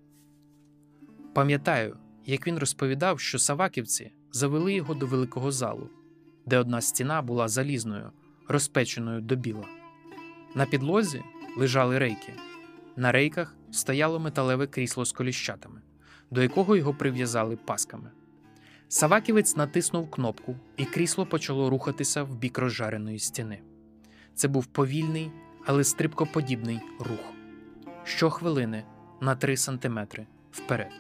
Пам'ятаю, як він розповідав, що саваківці завели його до великого залу, де одна стіна була залізною, розпеченою до біла. На підлозі лежали рейки. На рейках стояло металеве крісло з коліщатами, до якого його прив'язали пасками. Саваківець натиснув кнопку, і крісло почало рухатися в бік розжареної стіни. Це був повільний, але стрибкоподібний рух. Щохвилини на 3 сантиметри вперед.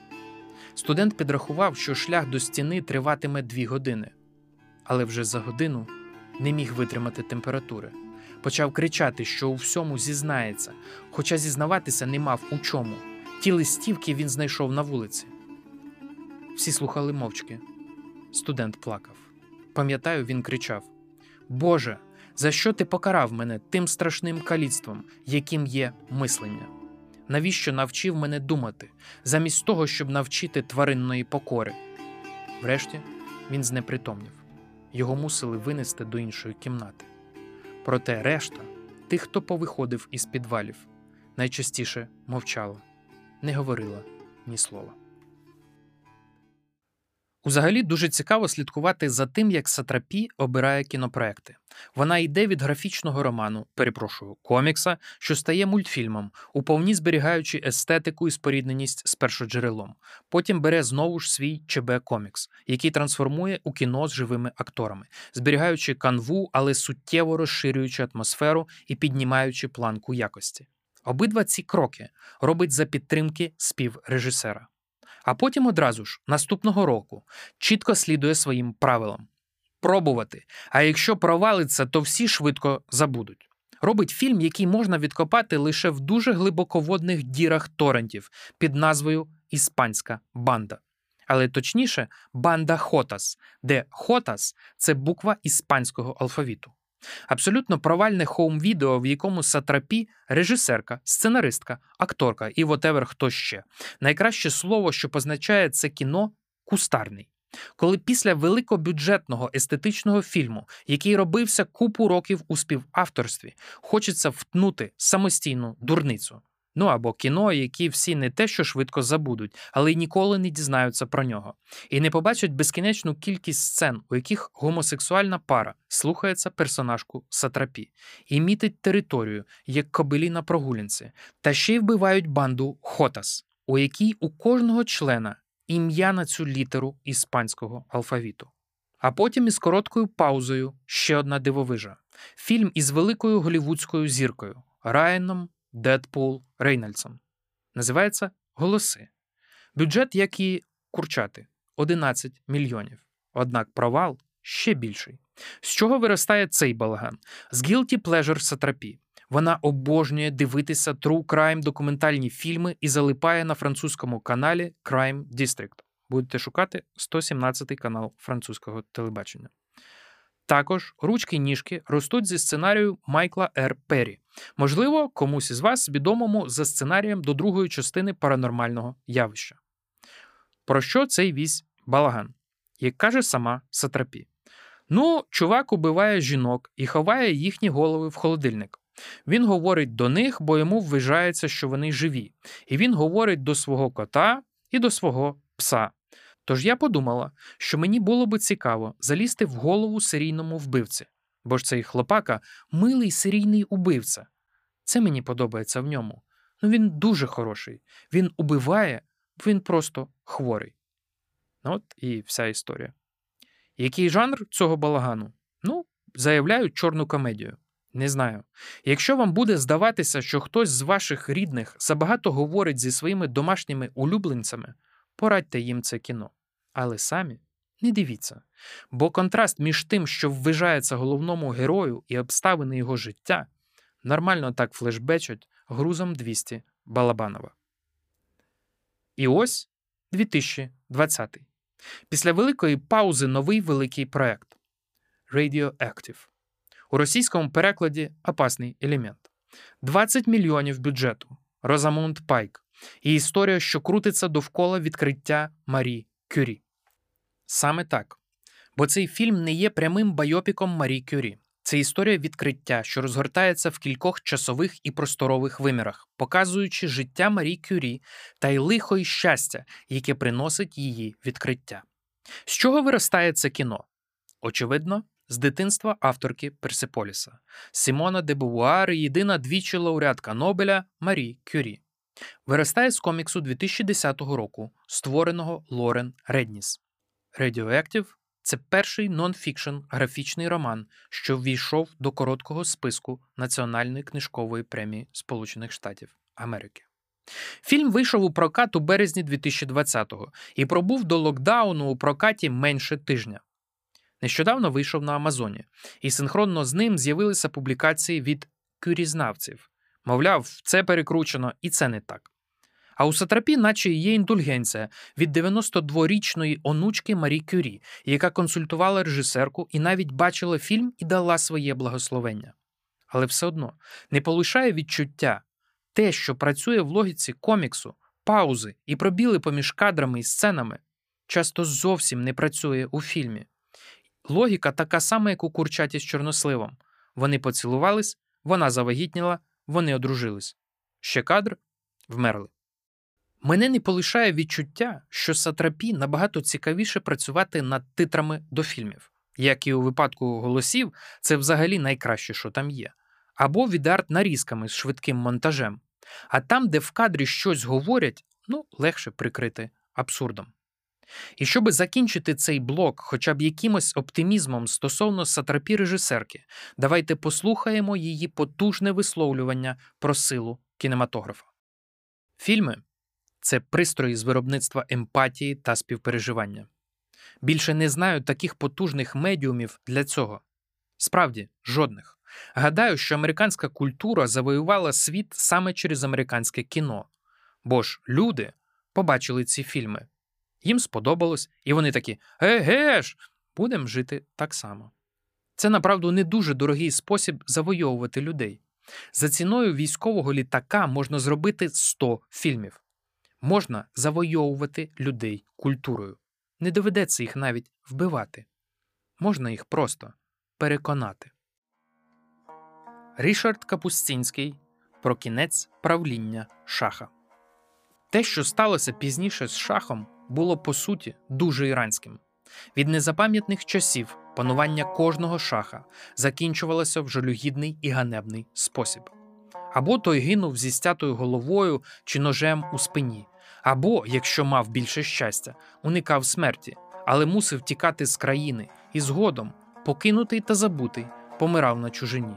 Студент підрахував, що шлях до стіни триватиме 2 години, але вже за годину не міг витримати температури. Почав кричати, що у всьому зізнається, хоча зізнаватися не мав у чому. Ті листівки він знайшов на вулиці. Всі слухали мовчки. Студент плакав. Пам'ятаю, він кричав: Боже, за що ти покарав мене тим страшним каліцтвом, яким є мислення? Навіщо навчив мене думати, замість того, щоб навчити тваринної покори? Врешті він знепритомнів. Його мусили винести до іншої кімнати. Проте решта, тих, хто повиходив із підвалів, найчастіше мовчала, не говорила ні слова. Узагалі дуже цікаво слідкувати за тим, як Сатрапі обирає кінопроекти. Вона йде від графічного роману, перепрошую, комікса, що стає мультфільмом, уповні зберігаючи естетику і спорідненість з першоджерелом. Потім бере знову ж свій ЧБ комікс, який трансформує у кіно з живими акторами, зберігаючи канву, але суттєво розширюючи атмосферу і піднімаючи планку якості. Обидва ці кроки робить за підтримки співрежисера. А потім одразу ж, наступного року, чітко слідує своїм правилам пробувати. А якщо провалиться, то всі швидко забудуть. Робить фільм, який можна відкопати лише в дуже глибоководних дірах торрентів під назвою Іспанська банда. Але точніше, банда Хотас, де Хотас це буква іспанського алфавіту. Абсолютно провальне хоум-відео, в якому Сатрапі режисерка, сценаристка, акторка і вотевер хто ще. Найкраще слово, що позначає це кіно кустарний. Коли після великобюджетного естетичного фільму, який робився купу років у співавторстві, хочеться втнути самостійну дурницю. Ну або кіно, які всі не те, що швидко забудуть, але й ніколи не дізнаються про нього, і не побачать безкінечну кількість сцен, у яких гомосексуальна пара слухається персонажку Сатрапі і мітить територію, як кобилі на прогулянці, та ще й вбивають банду Хотас, у якій у кожного члена ім'я на цю літеру іспанського алфавіту. А потім із короткою паузою ще одна дивовижа: фільм із великою голівудською зіркою Райаном Дедпул Рейнольдсом. Називається Голоси. Бюджет, як і курчати 11 мільйонів. Однак провал ще більший. З чого виростає цей балаган? З Guilty Pleasure Сатрапі. Вона обожнює дивитися True Crime документальні фільми і залипає на французькому каналі Crime District. Будете шукати 117 канал французького телебачення. Також ручки ніжки ростуть зі сценарію Майкла Р. Перрі. Можливо, комусь із вас відомому за сценарієм до другої частини паранормального явища. Про що цей вісь балаган? як каже сама Сатрапі. Ну, чувак убиває жінок і ховає їхні голови в холодильник. Він говорить до них, бо йому вважається, що вони живі. І він говорить до свого кота і до свого пса. Тож я подумала, що мені було би цікаво залізти в голову серійному вбивці, бо ж цей хлопака милий серійний убивця. Це мені подобається в ньому. Ну він дуже хороший. Він убиває, він просто хворий. От і вся історія. Який жанр цього балагану? Ну, заявляють чорну комедію. Не знаю. Якщо вам буде здаватися, що хтось з ваших рідних забагато говорить зі своїми домашніми улюбленцями, порадьте їм це кіно. Але самі не дивіться. Бо контраст між тим, що ввижається головному герою і обставини його життя, нормально так флешбечать грузом 200 Балабанова. І ось 2020. Після великої паузи новий великий проект Radioactive. У російському перекладі опасний елемент. 20 мільйонів бюджету. Розамунд Пайк. І історія, що крутиться довкола відкриття Марі Кюрі. Саме так. Бо цей фільм не є прямим байопіком Марі Кюрі. Це історія відкриття, що розгортається в кількох часових і просторових вимірах, показуючи життя Марі Кюрі та й лихо і щастя, яке приносить її відкриття. З чого виростає це кіно? Очевидно, з дитинства авторки Персиполіса Сімона де Бувуар єдина двічі лауреатка Нобеля Марі Кюрі. Виростає з коміксу 2010 року, створеного Лорен Редніс. Radioactive – це перший нон-фікшн графічний роман, що ввійшов до короткого списку Національної книжкової премії Сполучених Штатів Америки. Фільм вийшов у прокат у березні 2020-го і пробув до локдауну у прокаті менше тижня. Нещодавно вийшов на Амазоні, і синхронно з ним з'явилися публікації від кюрізнавців. Мовляв, це перекручено, і це не так. А у Сатрапі, наче є індульгенція від 92-річної онучки Марі Кюрі, яка консультувала режисерку і навіть бачила фільм і дала своє благословення. Але все одно не полишає відчуття те, що працює в логіці коміксу, паузи і пробіли поміж кадрами і сценами, часто зовсім не працює у фільмі. Логіка така сама, як у курчаті з чорносливом. Вони поцілувались, вона завагітніла, вони одружились. Ще кадр вмерли. Мене не полишає відчуття, що сатрапі набагато цікавіше працювати над титрами до фільмів. Як і у випадку голосів, це взагалі найкраще, що там є. Або відарт нарізками з швидким монтажем. А там, де в кадрі щось говорять, ну, легше прикрити абсурдом. І щоби закінчити цей блок хоча б якимось оптимізмом стосовно сатрапі режисерки, давайте послухаємо її потужне висловлювання про силу кінематографа. Фільми це пристрої з виробництва емпатії та співпереживання. Більше не знаю таких потужних медіумів для цього. Справді, жодних. Гадаю, що американська культура завоювала світ саме через американське кіно. Бо ж люди побачили ці фільми. Їм сподобалось, і вони такі: еге ж, будемо жити так само. Це направду не дуже дорогий спосіб завойовувати людей. За ціною військового літака можна зробити 100 фільмів. Можна завойовувати людей культурою. Не доведеться їх навіть вбивати. Можна їх просто переконати. Рішард Капустінський про кінець правління шаха. Те, що сталося пізніше з шахом, було по суті дуже іранським. Від незапам'ятних часів панування кожного шаха закінчувалося в жалюгідний і ганебний спосіб. Або той гинув зі стятою головою чи ножем у спині, або, якщо мав більше щастя, уникав смерті, але мусив тікати з країни і згодом, покинутий та забутий, помирав на чужині.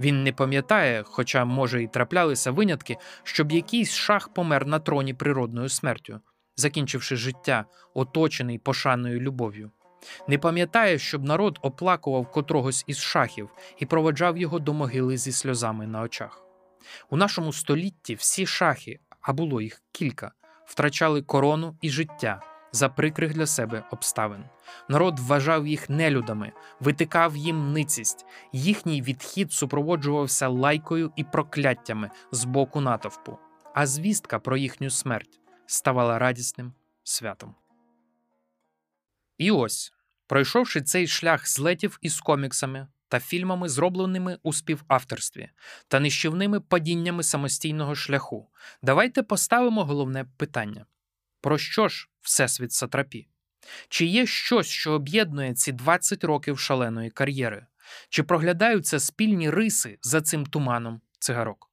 Він не пам'ятає, хоча, може, і траплялися винятки, щоб якийсь шах помер на троні природною смертю, закінчивши життя, оточений пошаною любов'ю. Не пам'ятає, щоб народ оплакував котрогось із шахів і проводжав його до могили зі сльозами на очах. У нашому столітті всі шахи, а було їх кілька, втрачали корону і життя за прикрих для себе обставин. Народ вважав їх нелюдами, витикав їм ницість. Їхній відхід супроводжувався лайкою і прокляттями з боку натовпу, а звістка про їхню смерть ставала радісним святом. І ось, пройшовши цей шлях злетів із коміксами та фільмами, зробленими у співавторстві, та нищівними падіннями самостійного шляху, давайте поставимо головне питання: про що ж Всесвіт Сатрапі? Чи є щось, що об'єднує ці 20 років шаленої кар'єри? Чи проглядаються спільні риси за цим туманом цигарок?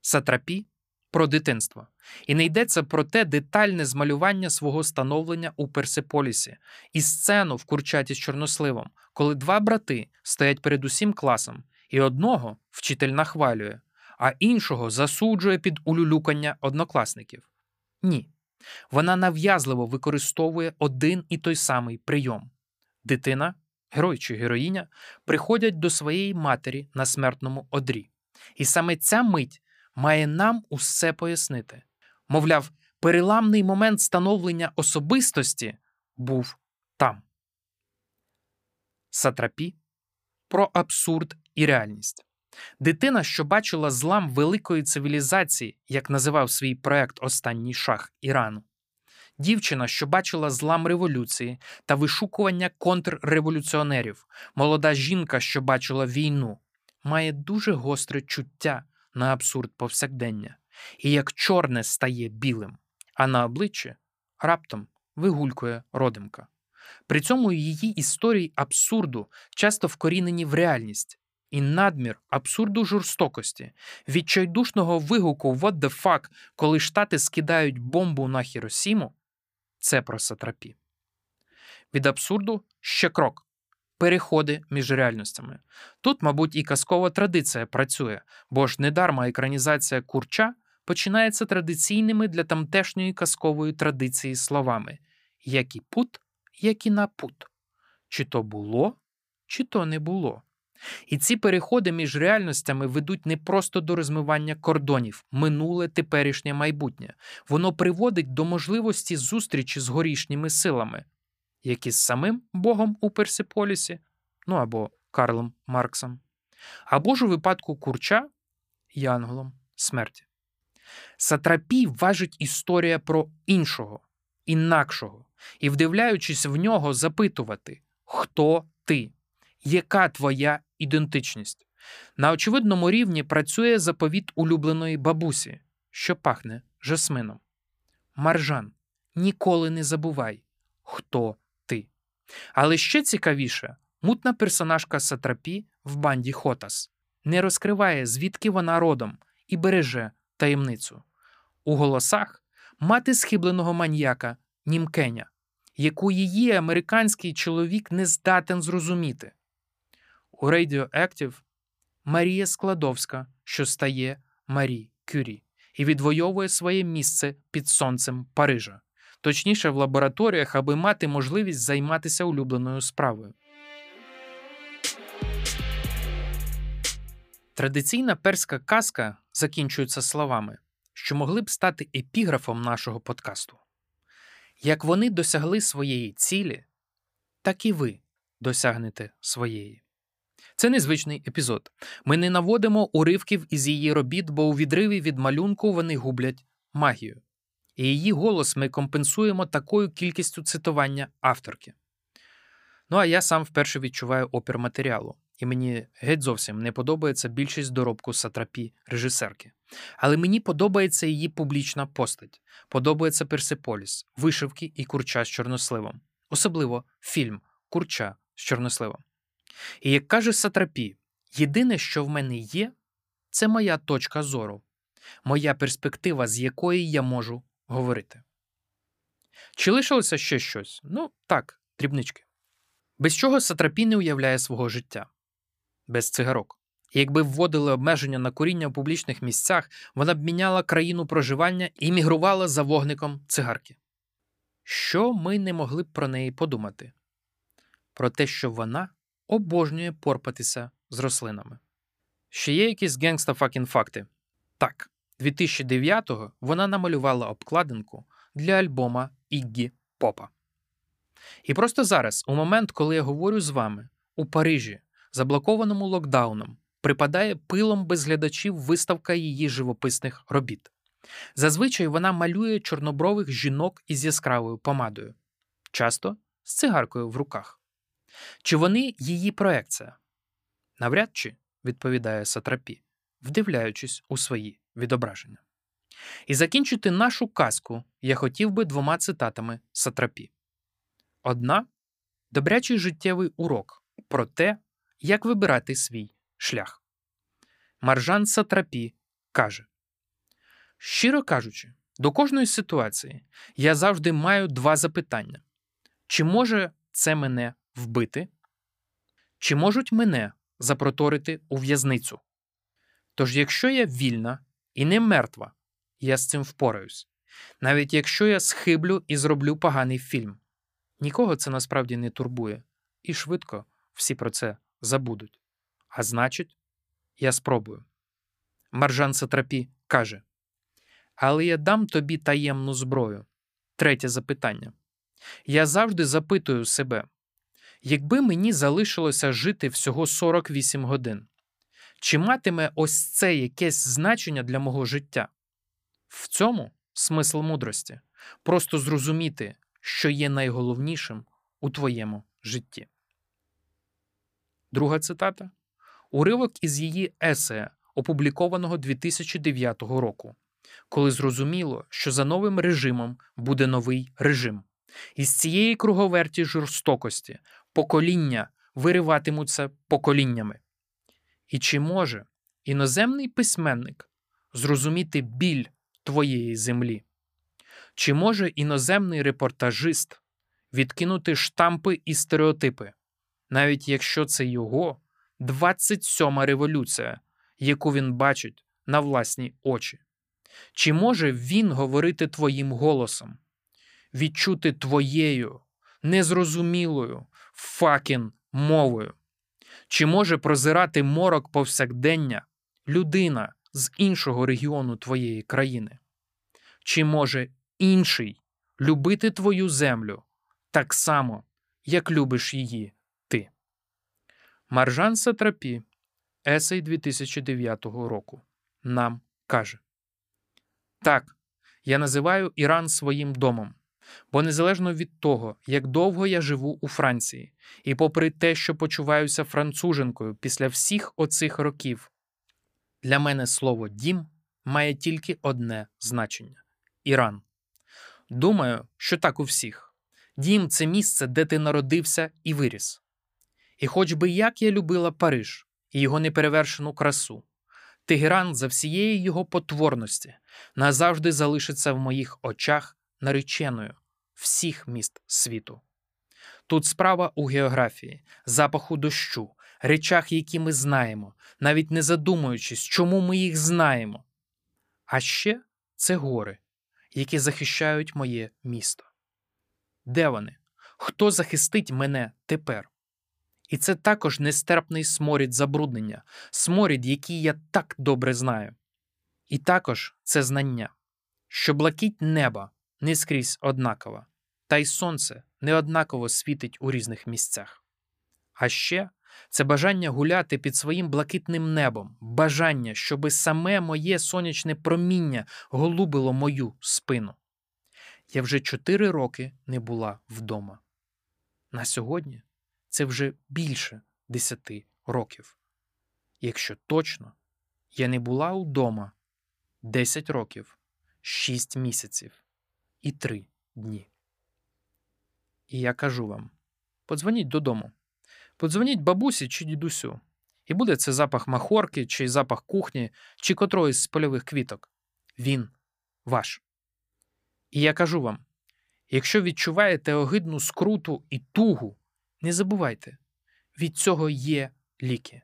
Сатрапі про дитинство. І не йдеться про те детальне змалювання свого становлення у Персеполісі і сцену в курчаті з чорносливом, коли два брати стоять перед усім класом, і одного вчитель нахвалює, а іншого засуджує під улюлюкання однокласників. Ні. Вона нав'язливо використовує один і той самий прийом. Дитина, герой чи героїня, приходять до своєї матері на смертному одрі. І саме ця мить має нам усе пояснити. Мовляв, переламний момент становлення особистості був там. Сатрапі про абсурд і реальність. Дитина, що бачила злам великої цивілізації, як називав свій проект Останній шах Ірану. Дівчина, що бачила злам революції та вишукування контрреволюціонерів, молода жінка, що бачила війну, має дуже гостре чуття на абсурд повсякдення, і як чорне стає білим, а на обличчі раптом вигулькує родимка. При цьому її історії абсурду часто вкорінені в реальність, і надмір абсурду жорстокості, відчайдушного вигуку «What the fuck», коли штати скидають бомбу на Хіросіму, це про сатрапі. Від абсурду ще крок переходи між реальностями. Тут, мабуть, і казкова традиція працює, бо ж недарма екранізація курча починається традиційними для тамтешньої казкової традиції словами як і пут, як і на пут. Чи то було, чи то не було. І ці переходи між реальностями ведуть не просто до розмивання кордонів, минуле, теперішнє майбутнє. Воно приводить до можливості зустрічі з горішніми силами, як із самим Богом у Персиполісі, ну або Карлом Марксом, або ж у випадку курча Янголом смерті. Сатрапій важить історія про іншого, інакшого, і, вдивляючись в нього, запитувати, хто ти, яка твоя ідентичність. На очевидному рівні працює заповіт улюбленої бабусі, що пахне жасмином. Маржан, ніколи не забувай, хто. Але ще цікавіше, мутна персонажка Сатрапі в банді Хотас не розкриває, звідки вона родом, і береже таємницю. У голосах мати схибленого маньяка Німкеня, яку її американський чоловік не здатен зрозуміти. У Radioactive Марія Складовська, що стає Марі Кюрі, і відвоює своє місце під сонцем Парижа, точніше в лабораторіях, аби мати можливість займатися улюбленою справою. Традиційна перська казка закінчується словами, що могли б стати епіграфом нашого подкасту. Як вони досягли своєї цілі, так і ви досягнете своєї. Це незвичний епізод. Ми не наводимо уривків із її робіт, бо у відриві від малюнку вони гублять магію. І її голос ми компенсуємо такою кількістю цитування авторки. Ну а я сам вперше відчуваю опір матеріалу, і мені геть зовсім не подобається більшість доробку сатрапі режисерки. Але мені подобається її публічна постать, подобається Персиполіс, вишивки і курча з чорносливом, особливо фільм Курча з чорносливом. І як каже Сатрапі, єдине, що в мене є, це моя точка зору, моя перспектива, з якої я можу говорити. Чи лишилося ще щось? Ну, так, дрібнички. Без чого Сатрапі не уявляє свого життя, без цигарок. І якби вводили обмеження на куріння в публічних місцях, вона б міняла країну проживання і мігрувала за вогником цигарки. Що ми не могли б про неї подумати? Про те, що вона обожнює порпатися з рослинами. Ще є якісь генгста факін факти? Так, 2009-го вона намалювала обкладинку для альбома Іггі Попа. І просто зараз, у момент, коли я говорю з вами, у Парижі, заблокованому локдауном, припадає пилом без глядачів виставка її живописних робіт. Зазвичай вона малює чорнобрових жінок із яскравою помадою, часто з цигаркою в руках. Чи вони її проекція? Навряд чи, відповідає Сатрапі, вдивляючись у свої відображення. І закінчити нашу казку я хотів би двома цитатами Сатрапі. Одна добрячий життєвий урок про те, як вибирати свій шлях. Маржан Сатрапі каже: Щиро кажучи, до кожної ситуації я завжди маю два запитання: чи може це мене вбити? Чи можуть мене запроторити у в'язницю? Тож, якщо я вільна і не мертва, я з цим впораюсь. Навіть якщо я схиблю і зроблю поганий фільм. Нікого це насправді не турбує, і швидко всі про це забудуть. А значить, я спробую. Маржан Сатрапі каже: Але я дам тобі таємну зброю. Третє запитання. Я завжди запитую себе: якби мені залишилося жити всього 48 годин, чи матиме ось це якесь значення для мого життя? В цьому смисл мудрості просто зрозуміти, що є найголовнішим у твоєму житті. Друга цитата уривок із її есея, опублікованого 2009 року, коли зрозуміло, що за новим режимом буде новий режим. Із цієї круговерті жорстокості покоління вириватимуться поколіннями. І чи може іноземний письменник зрозуміти біль твоєї землі? Чи може іноземний репортажист відкинути штампи і стереотипи, навіть якщо це його 27-ма революція, яку він бачить на власні очі? Чи може він говорити твоїм голосом, відчути твоєю незрозумілою факін мовою? Чи може прозирати морок повсякдення людина з іншого регіону твоєї країни? Чи може інший любити твою землю так само, як любиш її ти? Маржан Сатрапі, есей 2009 року, нам каже: Так, я називаю Іран своїм домом. Бо незалежно від того, як довго я живу у Франції, і попри те, що почуваюся француженкою після всіх оцих років, для мене слово дім має тільки одне значення Іран. Думаю, що так у всіх. Дім це місце, де ти народився і виріс. І хоч би як я любила Париж і його неперевершену красу, Тегеран за всієї його потворності назавжди залишиться в моїх очах нареченою всіх міст світу. Тут справа у географії, запаху дощу, речах, які ми знаємо, навіть не задумуючись, чому ми їх знаємо. А ще це гори, які захищають моє місто. Де вони? Хто захистить мене тепер? І це також нестерпний сморід забруднення, сморід, який я так добре знаю. І також це знання, що блакить неба не скрізь однакова, та й сонце неоднаково світить у різних місцях. А ще це бажання гуляти під своїм блакитним небом, бажання, щоби саме моє сонячне проміння голубило мою спину. Я вже чотири роки не була вдома. На сьогодні це вже більше десяти років. Якщо точно, я не була вдома 10 років, 6 місяців і 3 дні. І я кажу вам: подзвоніть додому, подзвоніть бабусі чи дідусю, і буде це запах махорки, чи запах кухні, чи котроїсь з польових квіток. Він ваш. І я кажу вам: якщо відчуваєте огидну скруту і тугу, не забувайте, від цього є ліки.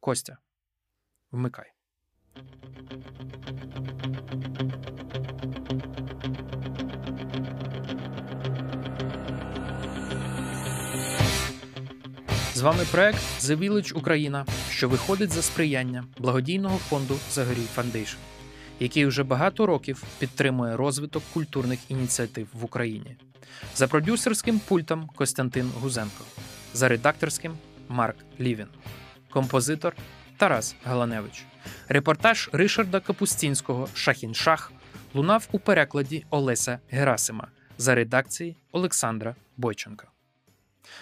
Костя, вмикай. З вами проект The Village Україна, що виходить за сприяння благодійного фонду Загорій Foundation, який вже багато років підтримує розвиток культурних ініціатив в Україні. За продюсерським пультом Костянтин Гузенко, за редакторським Марк Лівін, композитор Тарас Галаневич. Репортаж Ришарда Капустінського Шахін-Шах лунав у перекладі Олеся Герасима за редакції Олександра Бойченка.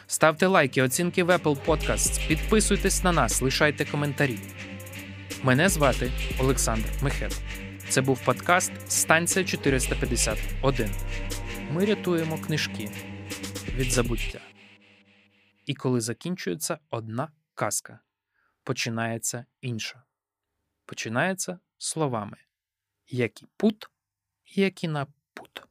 Ставте лайки, оцінки в Apple Podcasts, підписуйтесь на нас, лишайте коментарі. Мене звати Олександр Мехет. Це був подкаст Станція 451. Ми рятуємо книжки від забуття. І коли закінчується одна казка, починається інша. Починається словами які пут, які на пут.